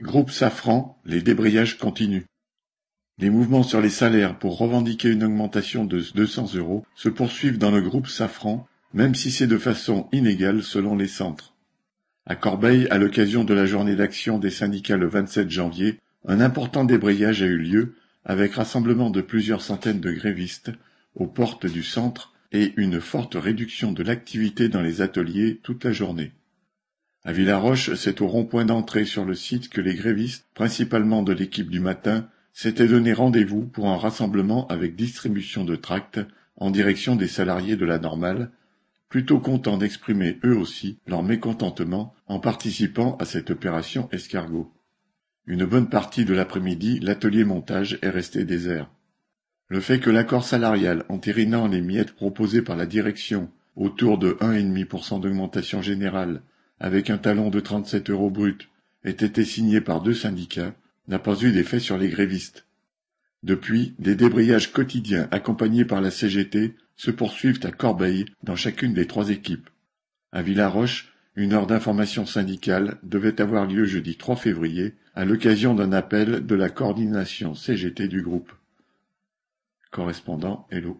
Groupe Safran, les débrayages continuent. Les mouvements sur les salaires pour revendiquer une augmentation de 200 euros se poursuivent dans le groupe Safran, même si c'est de façon inégale selon les centres. À Corbeil, à l'occasion de la journée d'action des syndicats le 27 janvier, un important débrayage a eu lieu, avec rassemblement de plusieurs centaines de grévistes, aux portes du centre et une forte réduction de l'activité dans les ateliers toute la journée. À Villaroche, c'est au rond-point d'entrée sur le site que les grévistes, principalement de l'équipe du matin, s'étaient donné rendez-vous pour un rassemblement avec distribution de tracts en direction des salariés de la normale, plutôt contents d'exprimer eux aussi leur mécontentement en participant à cette opération escargot. Une bonne partie de l'après-midi, l'atelier montage est resté désert. Le fait que l'accord salarial entérinant les miettes proposées par la direction autour de 1,5% d'augmentation générale avec un talon de 37 euros brut, ait été signé par deux syndicats, n'a pas eu d'effet sur les grévistes. Depuis, des débrayages quotidiens accompagnés par la CGT se poursuivent à Corbeil dans chacune des trois équipes. À Villaroche, une heure d'information syndicale devait avoir lieu jeudi 3 février à l'occasion d'un appel de la coordination CGT du groupe. Correspondant Hello.